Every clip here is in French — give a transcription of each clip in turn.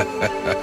ha ha ha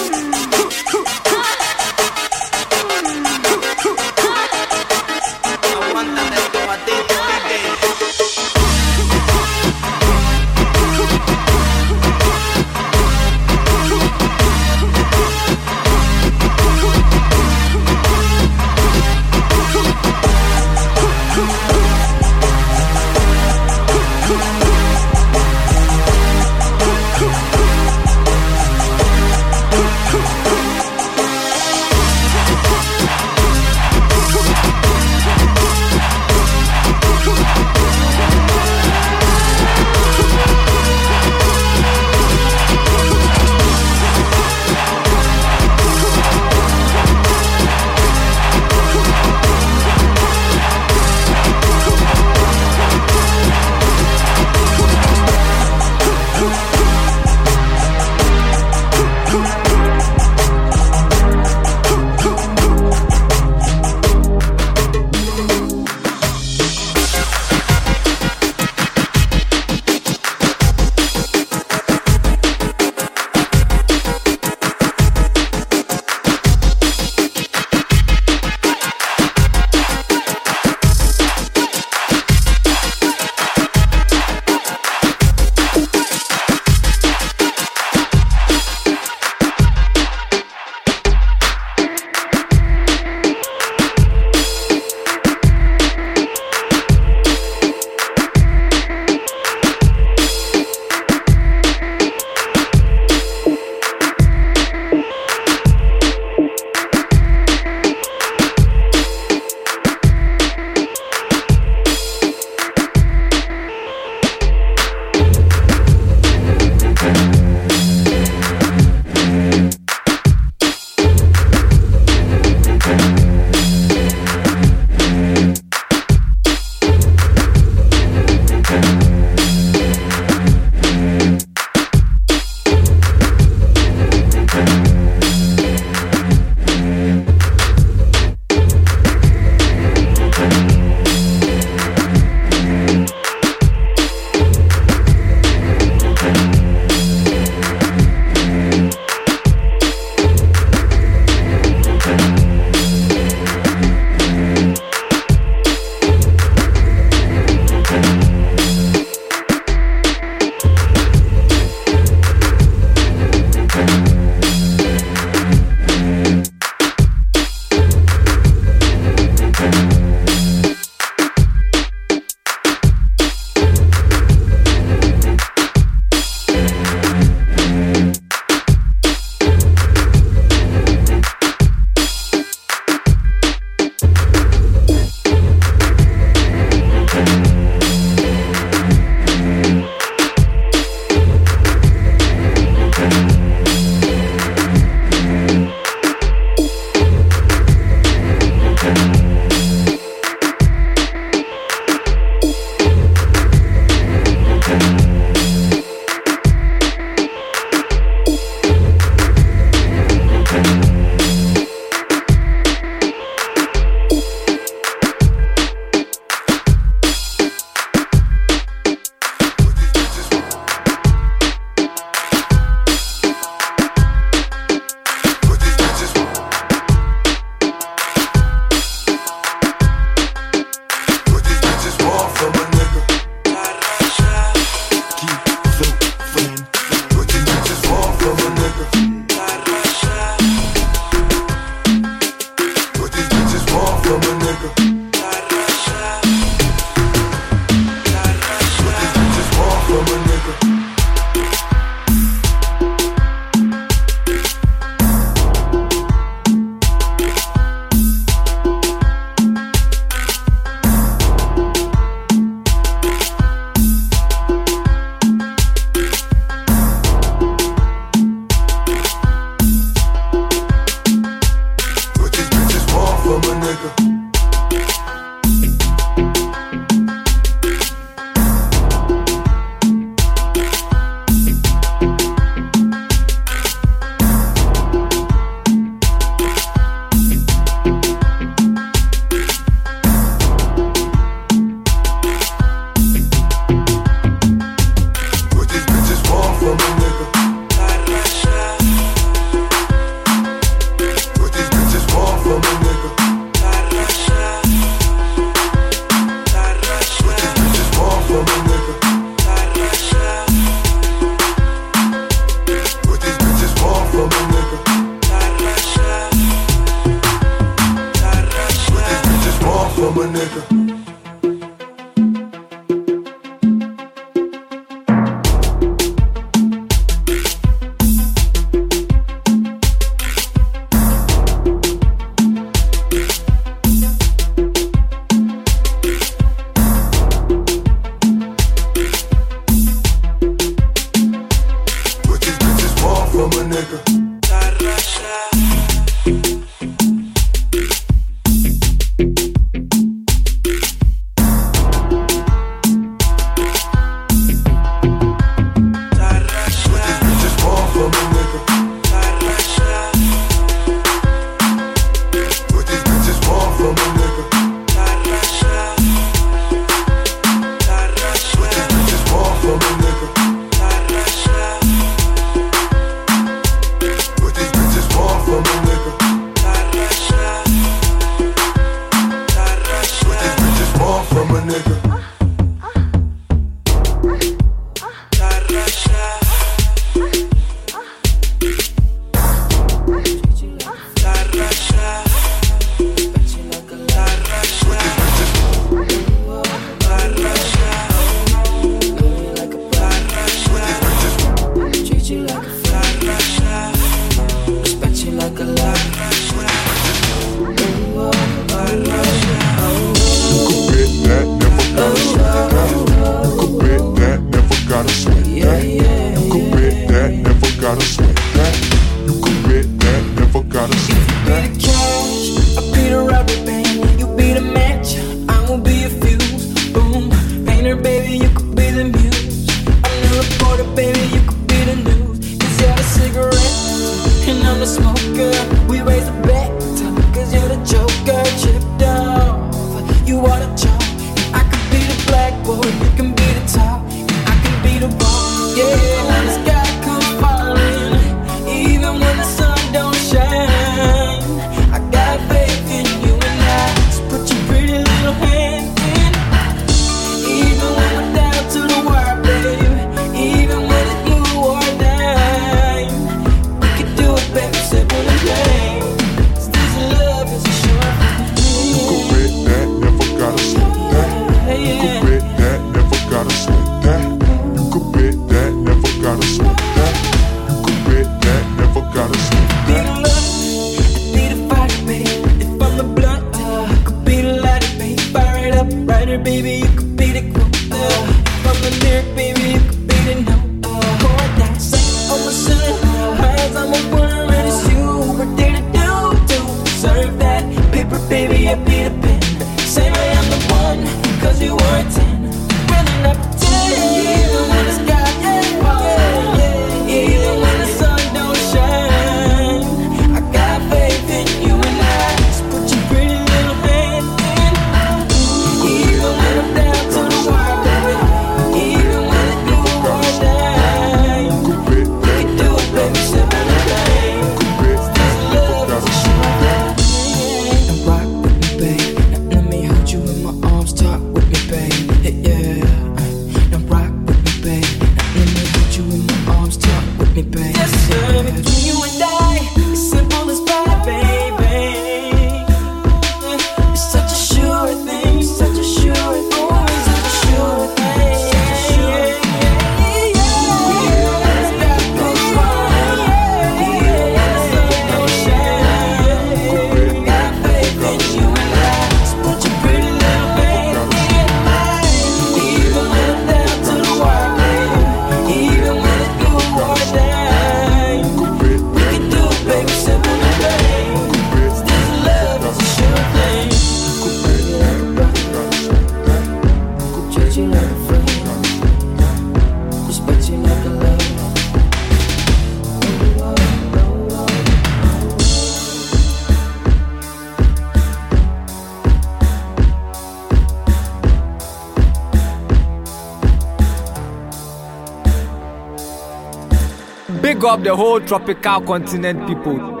the whole tropical continent people.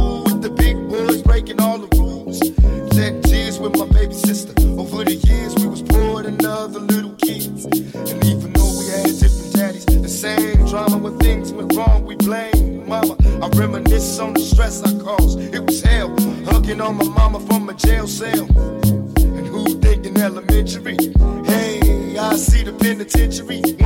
fool with the big boys breaking all the rules. That tears with my baby sister. Over the years, we was poor than other little kids. And even though we had different daddies, the same drama when things went wrong, we blamed mama. I reminisce on the stress I caused. It was hell, hugging on my mama from a jail cell. And who thinking elementary? Hey, I see the penitentiary.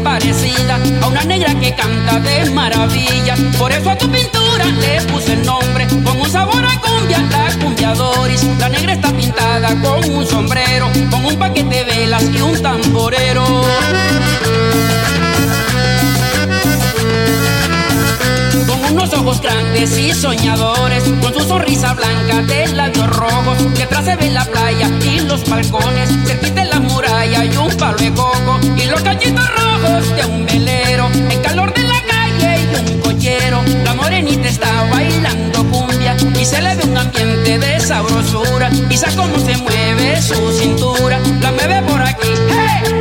Parecida a una negra que canta de maravilla. Por eso a tu pintura le puse el nombre con un sabor a cumbia, la cumbia Doris. La negra está pintada con un sombrero, con un paquete de velas y un tamborero. Unos ojos grandes y soñadores, con su sonrisa blanca de labios rojos, detrás se ve la playa y los balcones, cerquita de la muralla y un palo de coco, y los cachitos rojos de un velero, el calor de la calle y un cochero, la morenita está bailando cumbia, y se le ve un ambiente de sabrosura, sabe cómo se mueve su cintura, la mueve por aquí, hey,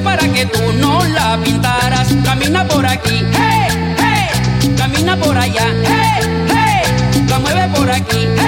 para que tú no la pintaras. Camina por aquí, hey, hey, camina por allá, hey, hey, la mueve por aquí, hey,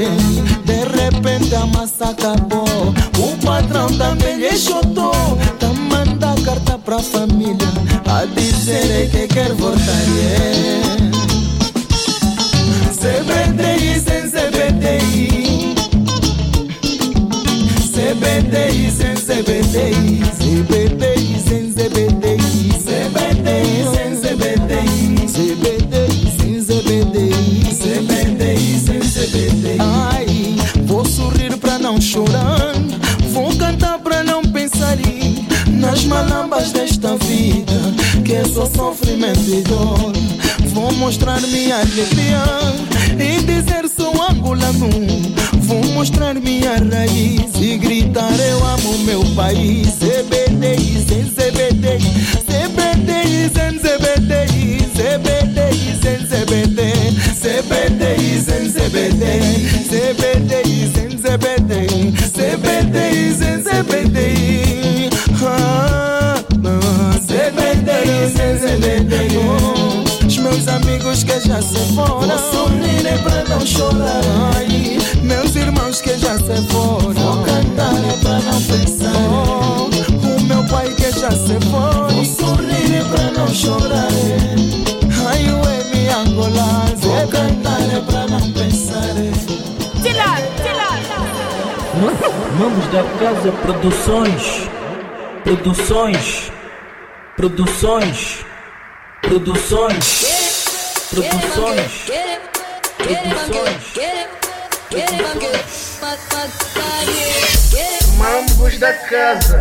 De repente a massa acabou O patrão também lhe chutou Tá manda carta pra família A dizer que quer voltar yeah. CBDI sem CBDI CBDI sem CBDI só sofrimento e dor Vou mostrar minha alegria E dizer sou angolano Vou mostrar minha raiz E gritar eu amo meu país CBDI sem CBDI CBDI sem CBDI CBDI sem CBDI CBDI sem CBDI CBDI sem CBDI CBDI sem CBDI já se foram. Vou sorrir é pra não chorar. Ai, Meus irmãos que já se foram. Vou cantar é pra não pensar. Oh, O meu pai que já se foi. Vou sorrir é pra não chorar. Ai, é minha Angola Vou cantar é pra não pensar. Mamos da Casa Produções. Produções. Produções. Produções. Produções. Mambos da casa.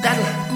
That'll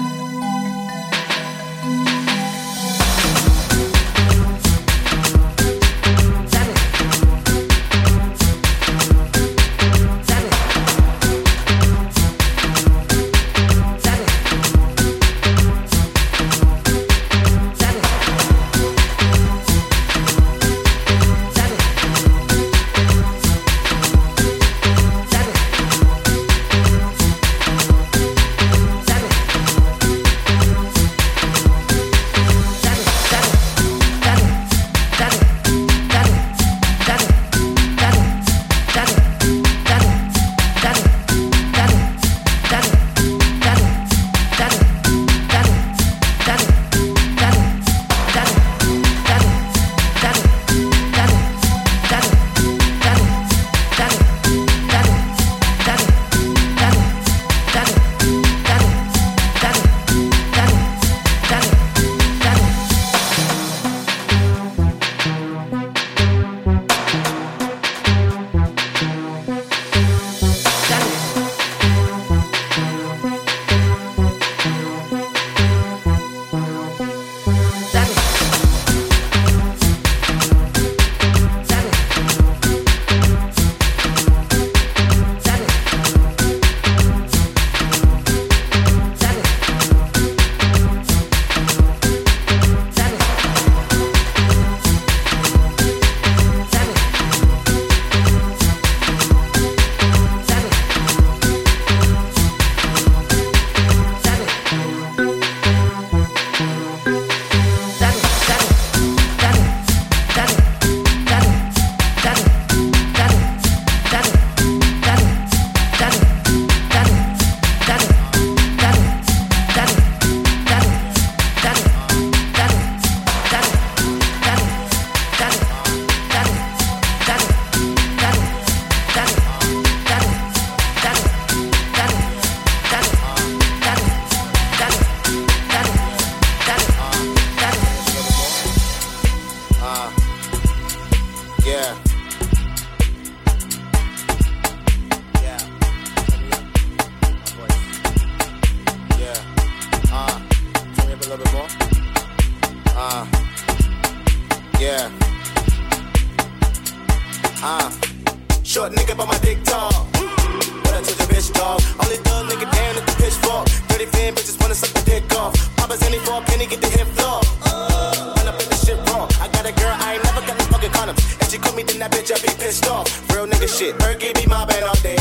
shit. give be my band all day.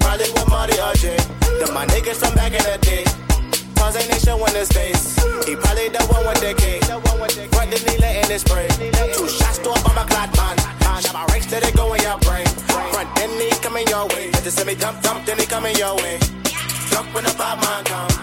Probably with Marty RJ. Then my niggas from back in the day. Cause ain't they showing his face. He probably the one with the cake. Front the Nila in his spray. Two shots to up on my clock man. Shot my ranks till they go in your brain. Front then he coming your way. Had to send me dump, dump, then he coming your way. Dump when the pop mine come.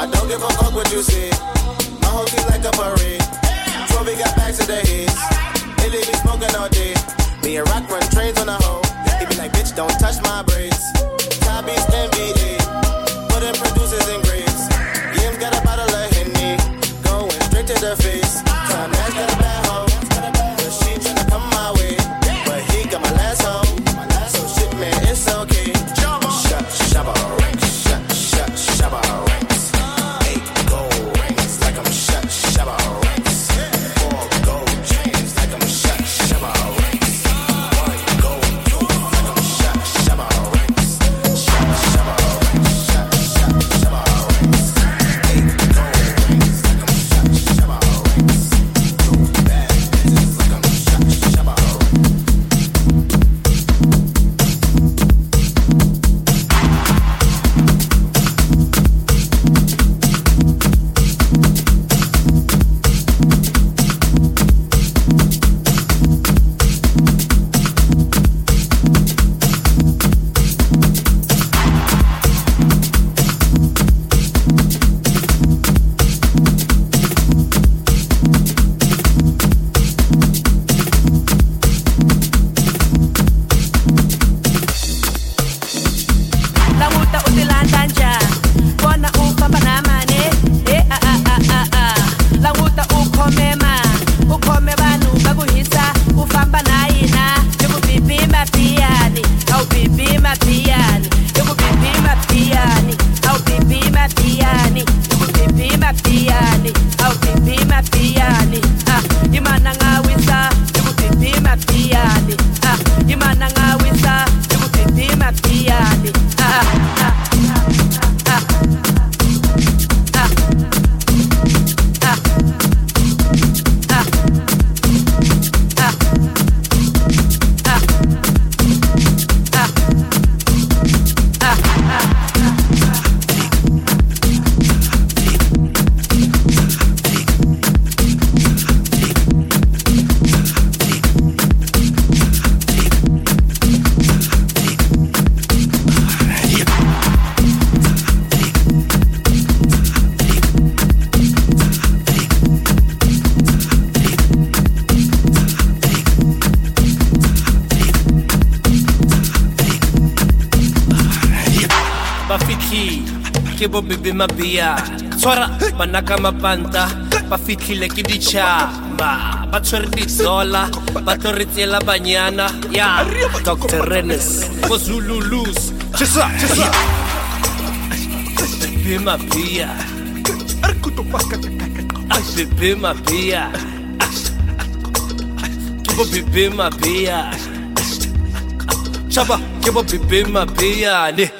I don't give a fuck what you see. My whole team like a parade. Before got back to the heads. Right. Illy be smoking all day. Me and Rock run trains on the hoe. He be like, bitch, don't touch my braids. Topics NBA. Put in producers and grapes. Yim's got a bottle of Henny. Going straight to the face. Time has got a bad hoe. But she tryna come my way. But he got my last hoe. Ke bobebe mabea tshwara bana ka mapanta ba fitlhile ke ditšhaba ba tshwere dizola ba tlo re tseela banyana ya. Dr renes ko zululus. Bebe mabea bebe mabea ke bobebe mabea tšhaba ke bobebe mabeane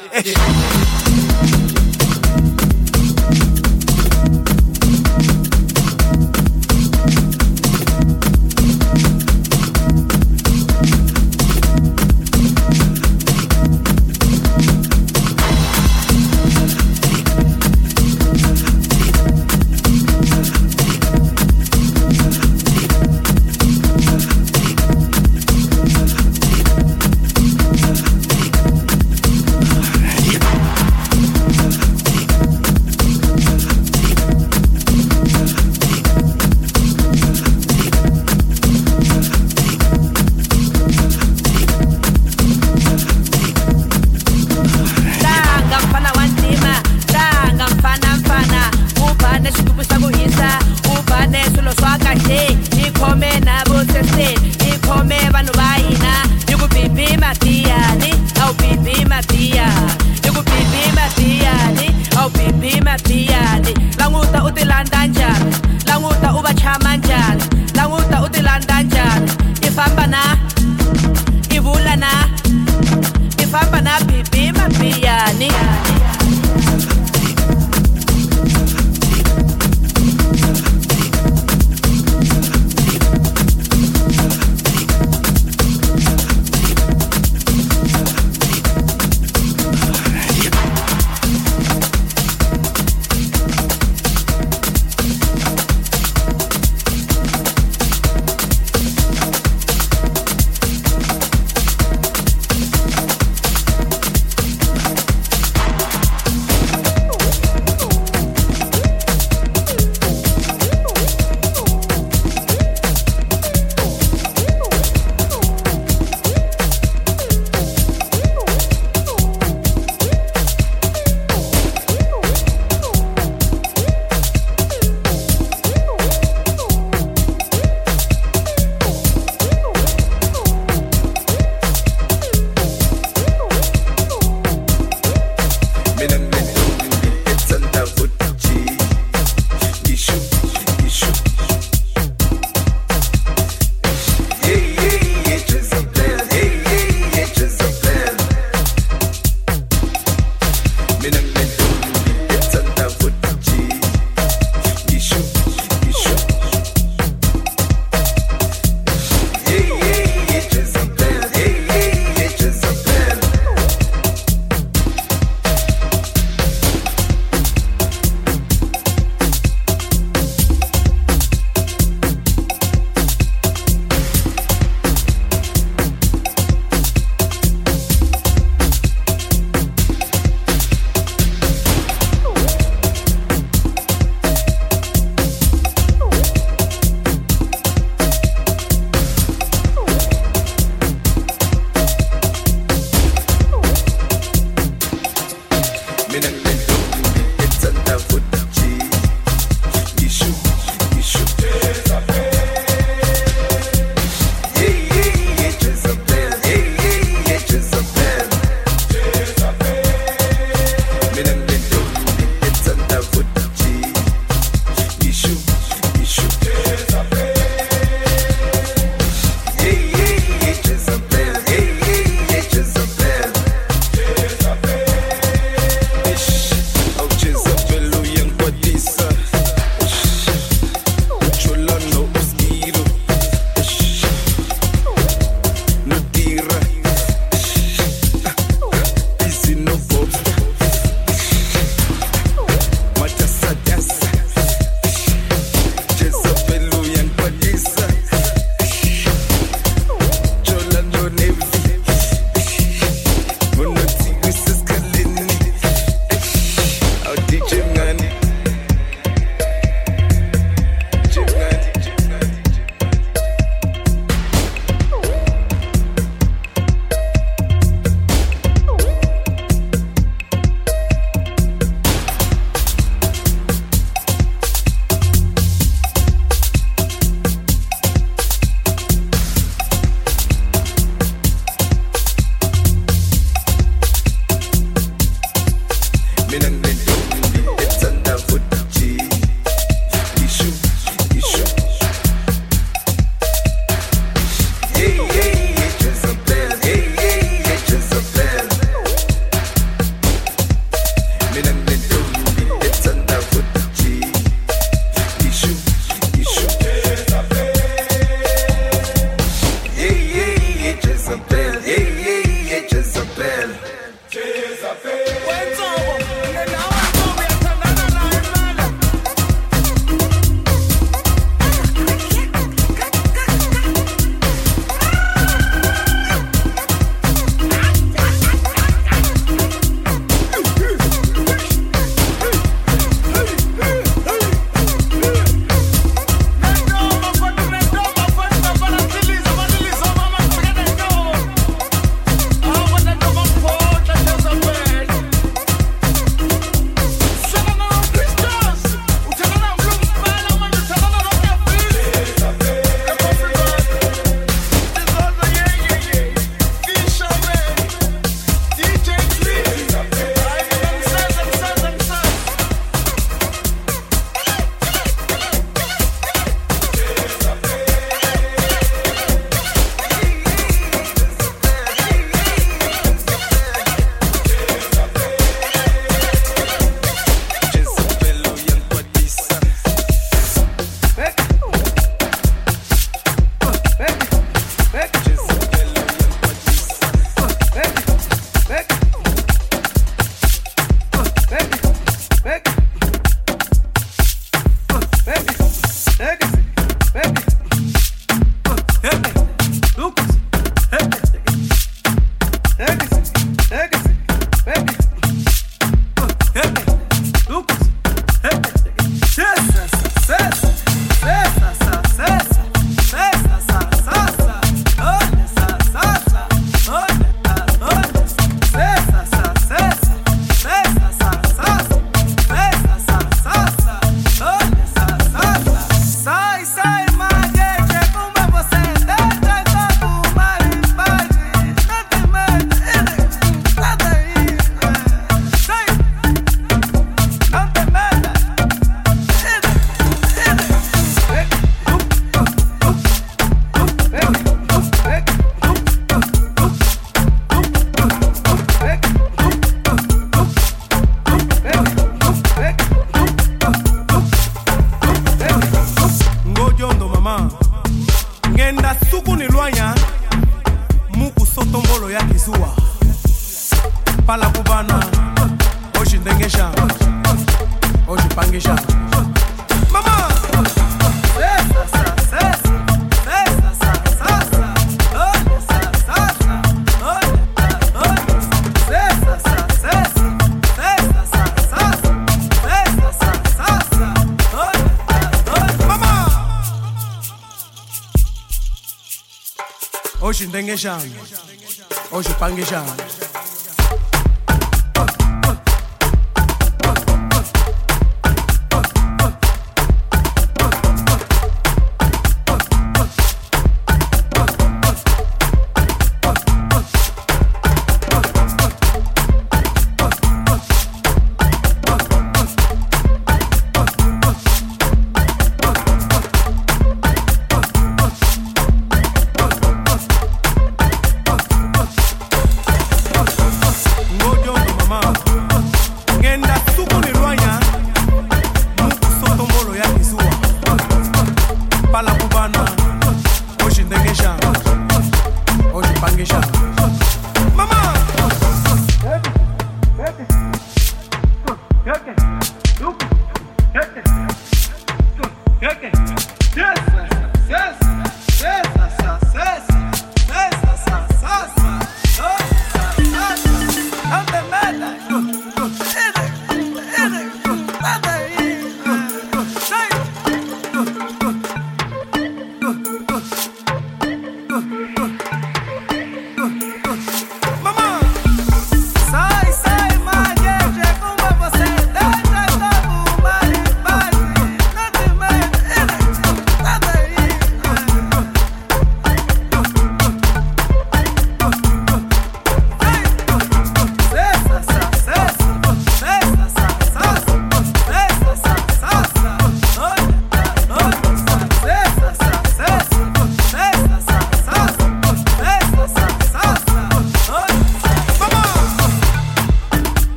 pangisha. Oh, Ojipangisha mama! Ocean oh, Dengeshan, Ocean oh, Pangeshan.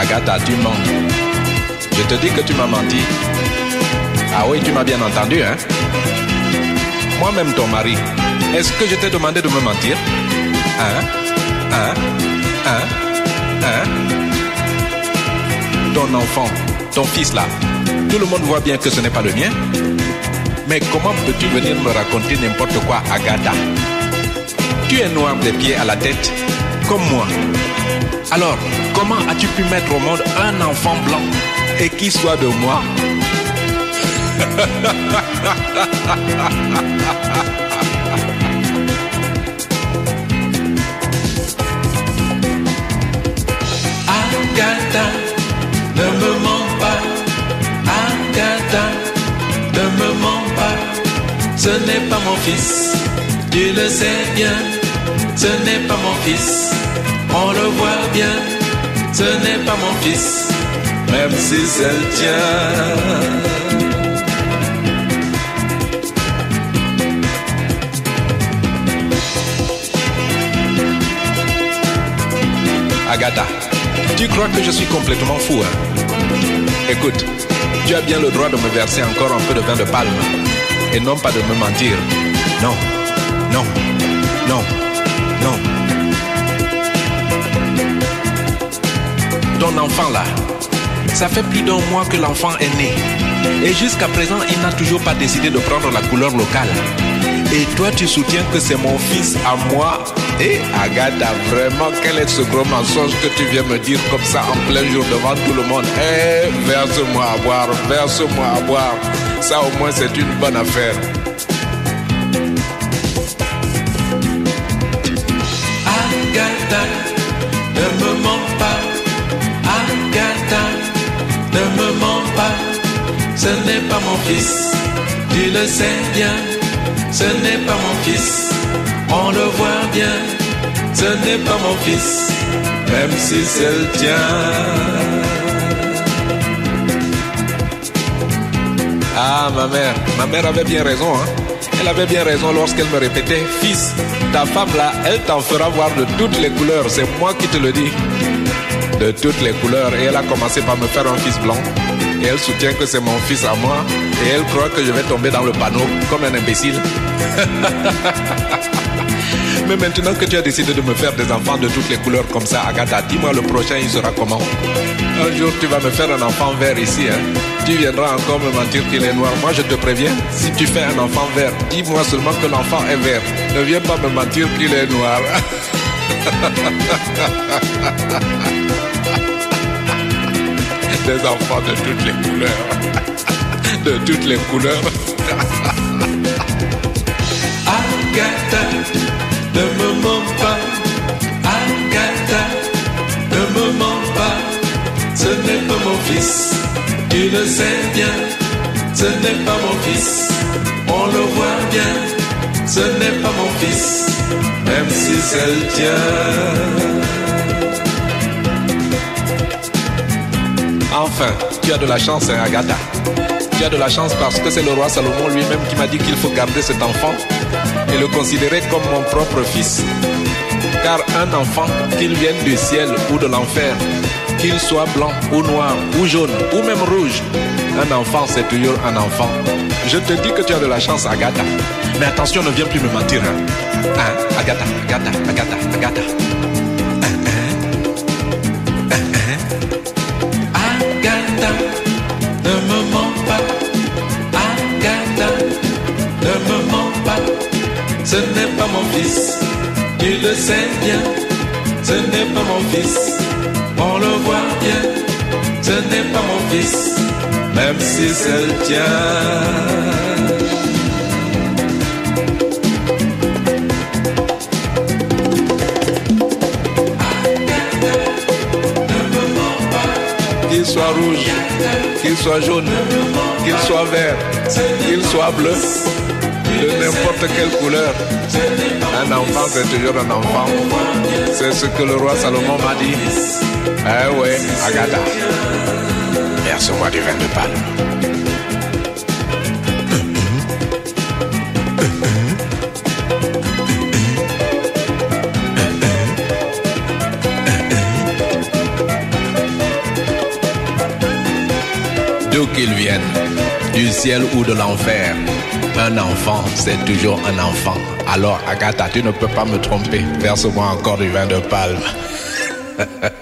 Agatha, tu mens. Je te dis que tu m'as menti. Ah oui, tu m'as bien entendu, hein. Moi-même, ton mari, est-ce que je t'ai demandé de me mentir? Hein? Hein? Hein? Hein? Ton enfant, ton fils là, tout le monde voit bien que ce n'est pas le mien. Mais comment peux-tu venir me raconter n'importe quoi, Agatha? Tu es noir des pieds à la tête, comme moi. Alors, comment as-tu pu mettre au monde un enfant blanc et qui soit de moi? Agatha, ne me Agatha, ne me mens pas. Ce n'est pas mon fils, tu le sais bien. Ce n'est pas mon fils, on le voit bien. Ce n'est pas mon fils, même si c'est le tien. Agatha, tu crois que je suis complètement fou, hein? Écoute, tu as bien le droit de me verser encore un peu de vin de palme et non pas de me mentir. Non, non, non, non. Ton enfant là, ça fait plus d'un mois que l'enfant est né. Et jusqu'à présent, il n'a toujours pas décidé de prendre la couleur locale. Et toi, tu soutiens que c'est mon fils à moi Et Agatha, vraiment, quel est ce gros mensonge que tu viens me dire comme ça en plein jour devant tout le monde? Eh, verse-moi à boire, verse-moi à boire. Ça, au moins, c'est une bonne affaire. Agatha, ne me mens pas. Agatha, ne me mens pas. Ce n'est pas mon fils, tu le sais bien. Ce n'est pas mon fils, on le voit bien. Ce n'est pas mon fils, même si c'est le tien. Ah, ma mère, ma mère avait bien raison, hein. Elle avait bien raison lorsqu'elle me répétait, fils, ta femme là, elle t'en fera voir de toutes les couleurs, c'est moi qui te le dis. De toutes les couleurs, et elle a commencé par me faire un fils blanc. Et elle soutient que c'est mon fils à moi, et elle croit que je vais tomber dans le panneau comme un imbécile. Mais maintenant que tu as décidé de me faire des enfants de toutes les couleurs comme ça, Agatha, dis-moi le prochain, il sera comment? Un jour, tu vas me faire un enfant vert ici. Hein? Tu viendras encore me mentir qu'il est noir. Moi, je te préviens, si tu fais un enfant vert, dis-moi seulement que l'enfant est vert. Ne viens pas me mentir qu'il est noir. Des enfants de toutes les couleurs. De toutes les couleurs. Agatha, tu le sais bien. Ce n'est pas mon fils, on le voit bien. Ce n'est pas mon fils, même si c'est le tien. Enfin, tu as de la chance, hein, Agatha. Tu as de la chance parce que c'est le roi Salomon lui-même qui m'a dit qu'il faut garder cet enfant et le considérer comme mon propre fils. Car un enfant, qu'il vienne du ciel ou de l'enfer, qu'il soit blanc ou noir ou jaune ou même rouge, un enfant c'est toujours un enfant. Je te dis que tu as de la chance, Agatha. Mais attention, ne viens plus me mentir. Hein, Hein, Agatha, Agatha, Agatha, Agatha. Agatha, ne me mens pas. Agatha, ne me mens pas. Ce n'est pas mon fils, tu le sais bien. Ce n'est pas mon fils, on le voit bien. Ce n'est pas mon fils, même si c'est le tien. Qu'il soit rouge, qu'il soit jaune, qu'il soit vert, qu'il soit bleu. De n'importe quelle couleur. Un enfant, c'est toujours un enfant. C'est ce que le roi Salomon m'a dit. Eh ouais, Agatha. Verse-moi du vin de palme. D'où qu'il vienne, du ciel ou de l'enfer, un enfant, c'est toujours un enfant. Alors, Agatha, tu ne peux pas me tromper. Verse-moi encore du vin de palme.